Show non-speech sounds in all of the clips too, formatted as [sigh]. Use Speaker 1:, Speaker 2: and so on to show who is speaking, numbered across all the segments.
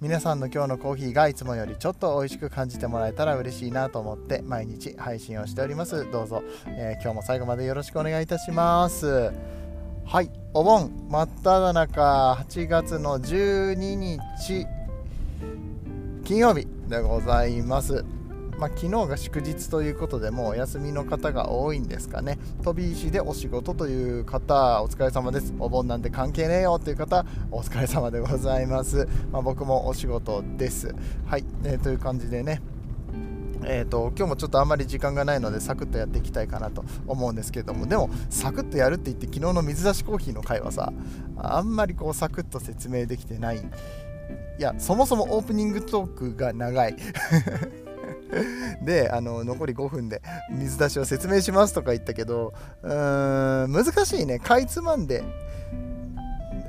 Speaker 1: 皆さんの今日のコーヒーがいつもよりちょっと美味しく感じてもらえたら嬉しいなと思って毎日配信をしております。どうぞ、えー、今日も最後までよろしくお願いいたします。はい。お盆。真っ只中。8月の12日。金曜日でございます。まあ、昨日が祝日ということでもうお休みの方が多いんですかね。飛び石でお仕事という方お疲れ様です。お盆なんて関係ねえよという方お疲れ様でございます、まあ、僕もお仕事です。はい、えー、という感じでね。えーと、今日もちょっとあんまり時間がないのでサクッとやっていきたいかなと思うんですけども。でもサクッとやるって言って昨日の水出しコーヒーの回はさあんまりこうサクッと説明できてない。いやそもそもオープニングトークが長い。[laughs] であの残り5分で水出しを説明しますとか言ったけどうーん難しいねかいつまんで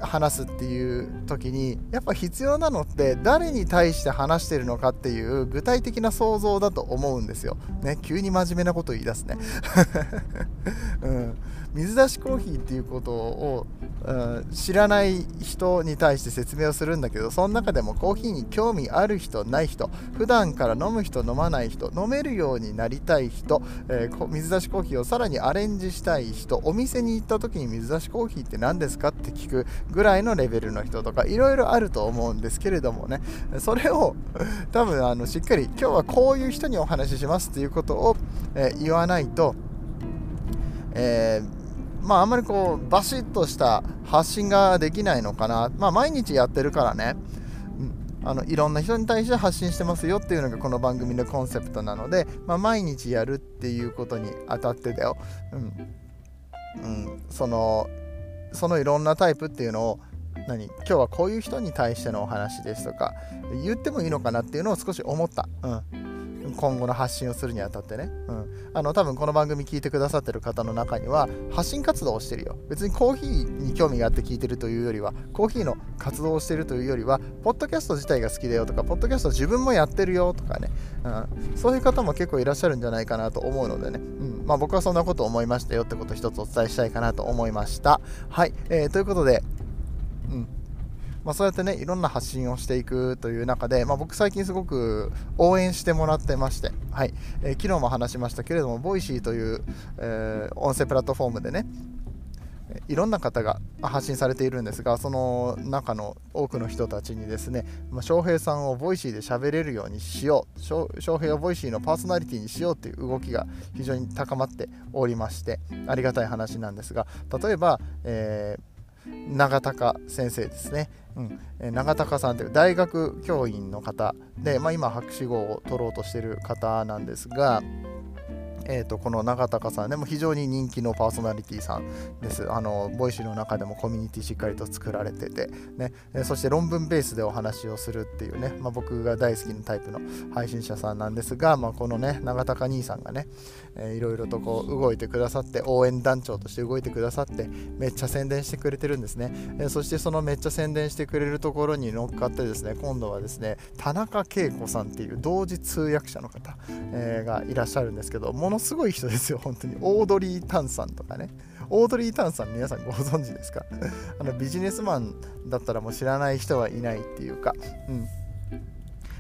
Speaker 1: 話すっていう時にやっぱ必要なのって誰に対して話してるのかっていう具体的な想像だと思うんですよ。ね、急に真面目なこと言い出すね。[laughs] うん水出しコーヒーっていうことを、うん、知らない人に対して説明をするんだけどその中でもコーヒーに興味ある人ない人普段から飲む人飲まない人飲めるようになりたい人、えー、水出しコーヒーをさらにアレンジしたい人お店に行った時に水出しコーヒーって何ですかって聞くぐらいのレベルの人とかいろいろあると思うんですけれどもね。それを多分あのしっかり今日はこういう人にお話ししますっていうことを、えー、言わないと、えーまあ、あんまりこうバシッとした発信ができないのかな、まあ、毎日やってるからね、あのいろんな人に対して発信してますよっていうのがこの番組のコンセプトなので、まあ、毎日やるっていうことにあたってだよ、うん。うん、そのそのいろんなタイプっていうのを何？今日はこういう人に対してのお話ですとか言ってもいいのかなっていうのを少し思った、うん、今後の発信をするにあたってね、うん、あの多分この番組聞いてくださってる方の中には発信活動をしてるよ。別にコーヒーに興味があって聞いてるというよりはコーヒーの活動をしてるというよりはポッドキャスト自体が好きだよとかポッドキャスト自分もやってるよとかね、うん、そういう方も結構いらっしゃるんじゃないかなと思うのでね、うん。まあ、僕はそんなこと思いましたよってことを一つお伝えしたいかなと思いました。はい、えー、ということでうん。まあ、そうやってねいろんな発信をしていくという中で、まあ、僕最近すごく応援してもらってまして、はい。えー、昨日も話しましたけれども Voicy という、えー、音声プラットフォームでねいろんな方が発信されているんですがその中の多くの人たちにですね、まあ、翔平さんを Voicy で喋れるようにしよう翔平を Voicy のパーソナリティにしようという動きが非常に高まっておりましてありがたい話なんですが例えば、えー永高先生ですね、うん。え永高さんという大学教員の方。で、まあ、今博士号を取ろうとしている方なんですが、えーと、この永高さんでも非常に人気のパーソナリティさんです。あの Voicy の中でもコミュニティしっかりと作られてて、ね、そして論文ベースでお話をするっていうね、まあ、僕が大好きなタイプの配信者さんなんですが、まあ、このね、永高兄さんがね、えー、いろいろとこう動いてくださって、応援団長として動いてくださって、めっちゃ宣伝してくれてるんですね。え、そしてそのめっちゃ宣伝してくれるところに乗っかってですね、今度はですね、田中恵子さんっていう同時通訳者の方、えー、がいらっしゃるんですけど、ものすごい人ですよ、本当に。オードリー・タンさんとかね。オードリー・タンさん皆さんご存知ですか？[laughs] あのビジネスマンだったらもう知らない人はいないっていうか、うん。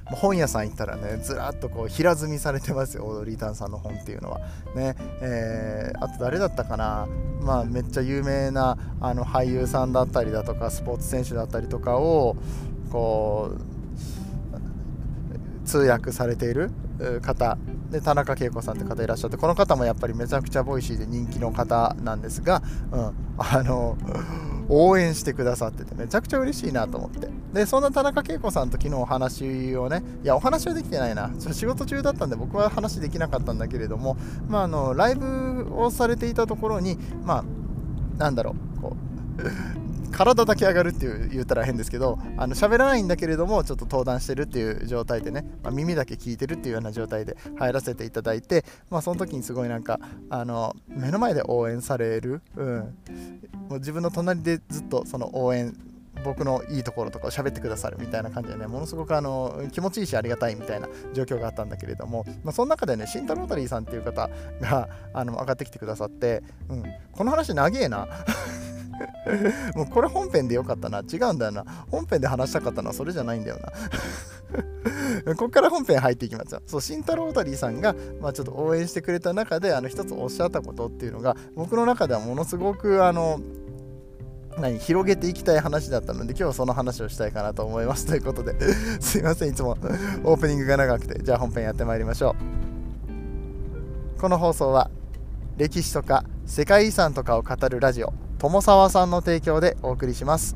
Speaker 1: 本屋さん行ったらねずらっとこう平積みされてますよオードリー・タンさんの本っていうのはねえー、あと誰だったかな？まあめっちゃ有名なあの俳優さんだったりだとかスポーツ選手だったりとかをこう通訳されている方。で田中恵子さんって方いらっしゃってこの方もやっぱりめちゃくちゃ Voicy で人気の方なんですが、うん、あの応援してくださっててめちゃくちゃ嬉しいなと思って。でそんな田中恵子さんと昨日お話をねいやお話はできてないな。仕事中だったんで僕は話できなかったんだけれども、まあ、あのライブをされていたところにまあなんだろうこう体だけ上がるっていう言ったら変ですけどあの喋らないんだけれどもちょっと登壇してるっていう状態でね、まあ、耳だけ聞いてるっていうような状態で入らせていただいて、まあ、その時にすごいなんかあの目の前で応援される、うん、もう自分の隣でずっとその応援僕のいいところとかを喋ってくださるみたいな感じでねものすごくあの気持ちいいしありがたいみたいな状況があったんだけれども、まあ、その中でねシンタロータリーさんっていう方があの上がってきてくださって、うん、この話長えな。[laughs] もうこれ本編でよかったな。違うんだよな。本編で話したかったのはそれじゃないんだよな。[laughs] ここから本編入っていきますよ。そう、慎太郎タリーさんが、まあ、ちょっと応援してくれた中で、あの、一つおっしゃったことっていうのが、僕の中ではものすごく、あの、何広げていきたい話だったので今日はその話をしたいかなと思います。ということで [laughs] すいません。いつもオープニングが長くてじゃあ本編やってまいりましょう。この放送は歴史とか世界遺産とかを語るラジオ。友沢さんの提供でお送りします。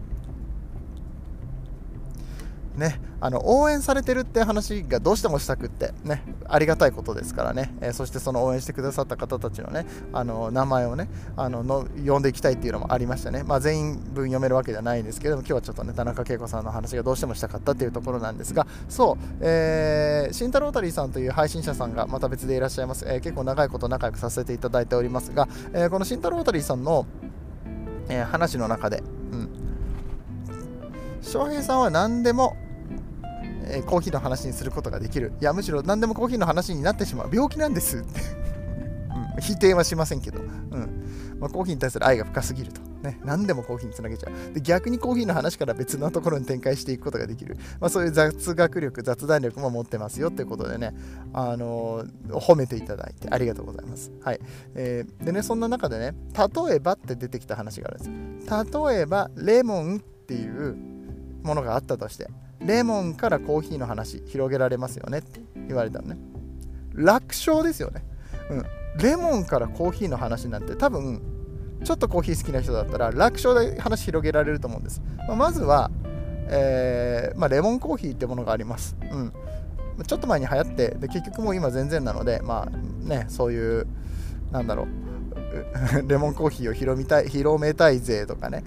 Speaker 1: ねあの応援されてるって話がどうしてもしたくってねありがたいことですからね、えー、そしてその応援してくださった方たちのねあの名前をねあのの呼んでいきたいっていうのもありましたね。まあ全員分読めるわけじゃないんですけども今日はちょっとね田中恵子さんの話がどうしてもしたかったっていうところなんですがそう、えー、慎太郎タリーさんという配信者さんがまた別でいらっしゃいます、えー、結構長いこと仲良くさせていただいておりますが、えー、この慎太郎タリーさんの、えー、話の中で、うん、翔平さんは何でもえー、コーヒーの話にすることができる。いやむしろ何でもコーヒーの話になってしまう。病気なんですって、否定はしませんけど、うん。まあ、コーヒーに対する愛が深すぎると、ね、何でもコーヒーにつなげちゃう。で逆にコーヒーの話から別のところに展開していくことができる、まあ、そういう雑学力雑談力も持ってますよっていうことでね、あのー、褒めていただいてありがとうございます、はい。えー、でねそんな中でね例えばって出てきた話があるんです例えばレモンっていうものがあったとしてレモンからコーヒーの話広げられますよねって言われたのね。楽勝ですよね。うん。レモンからコーヒーの話なんて多分ちょっとコーヒー好きな人だったら楽勝で話広げられると思うんです、まあ、まずは、えー、まあ、レモンコーヒーってものがあります、うん、ちょっと前に流行ってで結局もう今全然なのでまあねそういうなんだろう。[laughs] レモンコーヒーを広めたい広めたいぜとかね、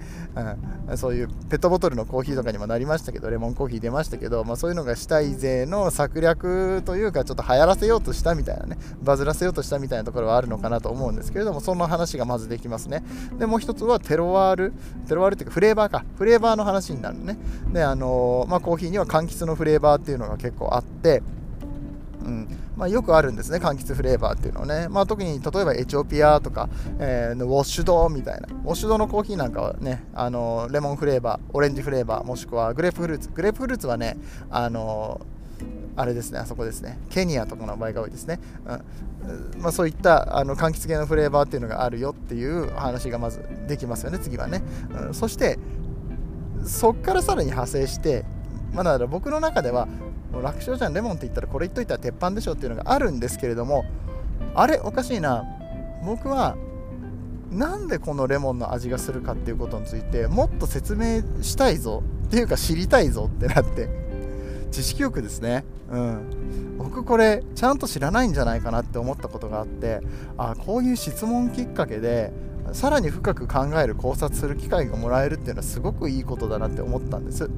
Speaker 1: うん、そういうペットボトルのコーヒーとかにもなりましたけどレモンコーヒー出ましたけど、まあ、そういうのがしたいぜの策略というかちょっと流行らせようとしたみたいなねバズらせようとしたみたいなところはあるのかなと思うんですけれどもその話がまずできますね。でもう一つはテロワール。テロワールっていうかフレーバーか。フレーバーの話になるね。であのー、まあ、コーヒーには柑橘のフレーバーっていうのが結構あってうんまあ、よくあるんですね、柑橘フレーバーっていうのはね。まあ、特に例えばエチオピアとか、えー、ウォッシュドみたいな。ウォッシュドのコーヒーなんかはね、あのレモンフレーバー、オレンジフレーバー、もしくはグレープフルーツ。グレープフルーツはね、あのあれですね、あそこですね、ケニアとかの場合が多いですね。うんまあ、そういったあの柑橘系のフレーバーっていうのがあるよっていう話がまずできますよね、次はね。うん、そして、そこからさらに派生して、まあ、だから僕の中ではもう楽勝じゃんレモンって言ったらこれ言っといたら鉄板でしょっていうのがあるんですけれどもあれおかしいな。僕はなんでこのレモンの味がするかっていうことについてもっと説明したいぞっていうか知りたいぞってなって知識欲ですね。うん。僕これちゃんと知らないんじゃないかなって思ったことがあってあこういう質問きっかけでさらに深く考える考察する機会がもらえるっていうのはすごくいいことだなって思ったんです、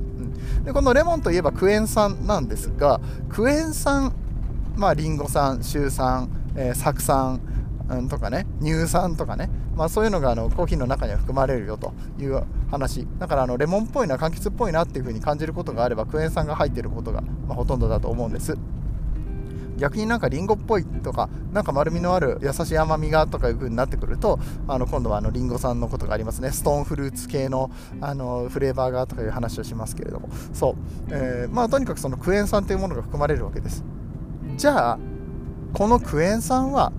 Speaker 1: でこのレモンといえばクエン酸なんですがクエン酸まあリンゴ酸シュウ酸、えー、酢酸とかね乳酸とかね、まあ、そういうのがあのコーヒーの中には含まれるよという話。だからあのレモンっぽいな柑橘っぽいなっていう風に感じることがあればクエン酸が入ってることが、まあ、ほとんどだと思うんです。逆になんかリンゴっぽいとかなんか丸みのある優しい甘みがとかいう風になってくるとあの今度はあのリンゴさんのことがありますね。ストーンフルーツ系のあのフレーバーがとかいう話をしますけれども。そう、えー、まあとにかくそのクエン酸というものが含まれるわけです。じゃあこのクエン酸は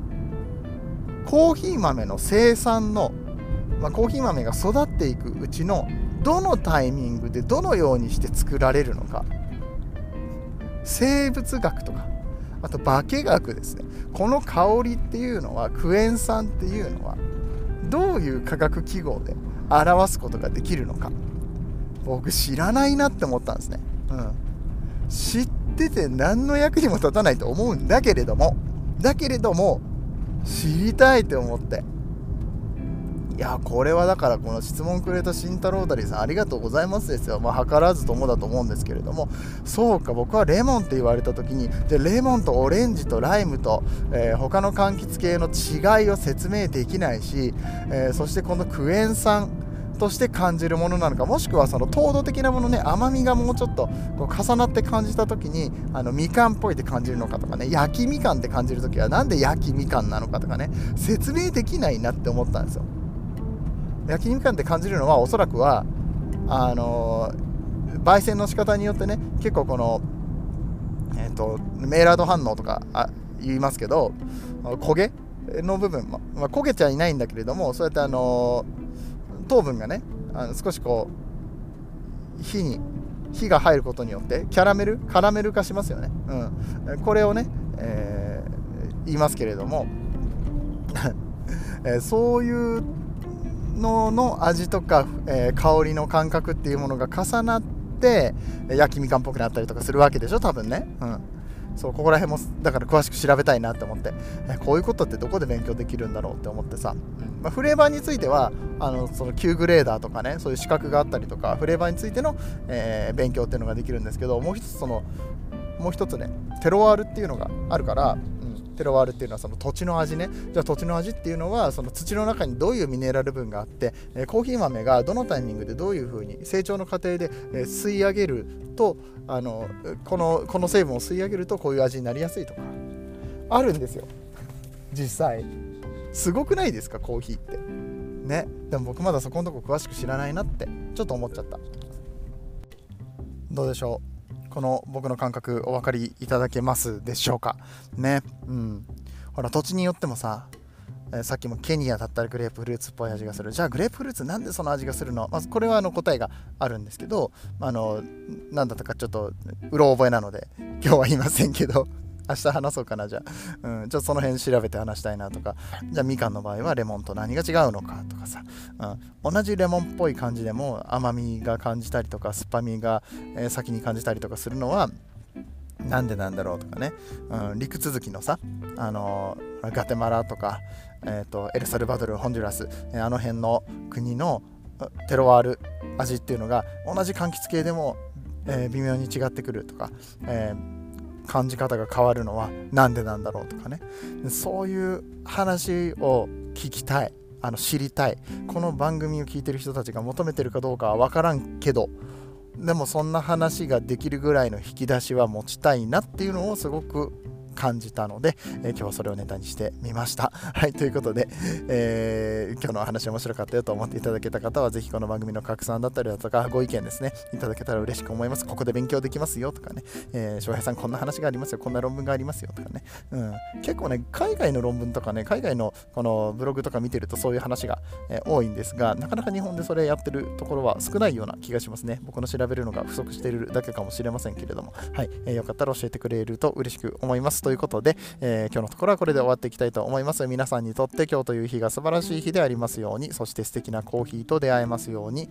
Speaker 1: コーヒー豆の生産の、まあ、コーヒー豆が育っていくうちのどのタイミングでどのようにして作られるのか。生物学とか。あと化学ですね。この香りっていうのはクエン酸っていうのはどういう化学記号で表すことができるのか。僕知らないなって思ったんですね、うん、知ってて何の役にも立たないと思うんだけれどもだけれども知りたいと思って。いやこれはだからこの質問くれた慎太郎ダリさんありがとうございますですよ。まあ図らずともだと思うんですけれども。そうか僕はレモンって言われた時にでレモンとオレンジとライムと、えー、他の柑橘系の違いを説明できないし、えー、そしてこのクエン酸として感じるものなのかもしくはその糖度的なものね甘みがもうちょっとこう重なって感じた時にあのみかんっぽいって感じるのかとかね焼きみかんって感じる時はなんで焼きみかんなのかとかね説明できないなって思ったんですよ。焼きみかんって感じるのはおそらくはあの、焙煎の仕方によってね結構このえ、ー、とメイラード反応とかあ言いますけど焦げの部分、まあ、焦げちゃいないんだけれどもそうやってあの、糖分がねあの少しこう火に火が入ることによってキャラメルカラメル化しますよね、うん、これをね、えー、言いますけれども [laughs] えそういうのの味とか、えー、香りの感覚っていうものが重なって焼きみかんっぽくなったりとかするわけでしょ多分ね、うん、そうここら辺もだから詳しく調べたいなって思って。えこういうことってどこで勉強できるんだろうって思ってさ、まあ、フレーバーについてはあのその Q グレーダーとかねそういう資格があったりとかフレーバーについての、えー、勉強っていうのができるんですけどもう一つそのもう一つねテロワールっていうのがあるからテロワールっていうのはその土地の味ね。じゃあ土地の味っていうのはその土の中にどういうミネラル分があって、えー、コーヒー豆がどのタイミングでどういうふうに成長の過程で、えー、吸い上げるとあのこのこの成分を吸い上げるとこういう味になりやすいとかあるんですよ。実際。すごくないですか？コーヒーって。ね。でも僕まだそこのとこ詳しく知らないなってちょっと思っちゃった。どうでしょう？この僕の感覚お分かりいただけますでしょうかね。うん。ほら土地によってもさえさっきもケニアだったらグレープフルーツっぽい味がする。じゃあグレープフルーツなんでその味がするの？まずこれはあの答えがあるんですけどあの何だったかちょっとうろ覚えなので今日は言いませんけど。明日話そうかな、じゃあ。うん、ちょっとその辺調べて話したいなとか。じゃあみかんの場合はレモンと何が違うのかとかさ。うん、同じレモンっぽい感じでも甘みが感じたりとか、酸っぱみが、えー、先に感じたりとかするのは、なんでなんだろうとかね、うん、陸続きのさ、あのー、ガテマラとか、えーと、エルサルバドル、ホンジュラス、えー、あの辺の国のテロワール味っていうのが同じ柑橘系でも、えー、微妙に違ってくるとか、えー感じ方が変わるのは何でなんだろうとかね。そういう話を聞きたい。あの知りたい。この番組を聞いてる人たちが求めてるかどうかは分からんけどでもそんな話ができるぐらいの引き出しは持ちたいなっていうのをすごく感じたので、えー、今日はそれをネタにしてみました。[laughs] はい、ということで、えー、今日のお話面白かったよと思っていただけた方は、ぜひこの番組の拡散だったりだとか、ご意見ですね、いただけたら嬉しく思います。ここで勉強できますよとかね、えー、翔平さんこんな話がありますよ、こんな論文がありますよとかね、うん、結構ね、海外の論文とかね、海外のこのブログとか見てるとそういう話が、えー、多いんですが、なかなか日本でそれやってるところは少ないような気がしますね。僕の調べるのが不足しているだけかもしれませんけれども、はい、えー、よかったら教えてくれると嬉しく思います。ということで、えー、今日のところはこれで終わっていきたいと思います。皆さんにとって今日という日が素晴らしい日でありますように、そして素敵なコーヒーと出会えますように、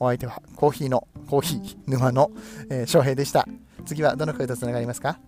Speaker 1: お相手はコーヒーの、コーヒー沼の、えー、翔平でした。次はどの声とつながりますか？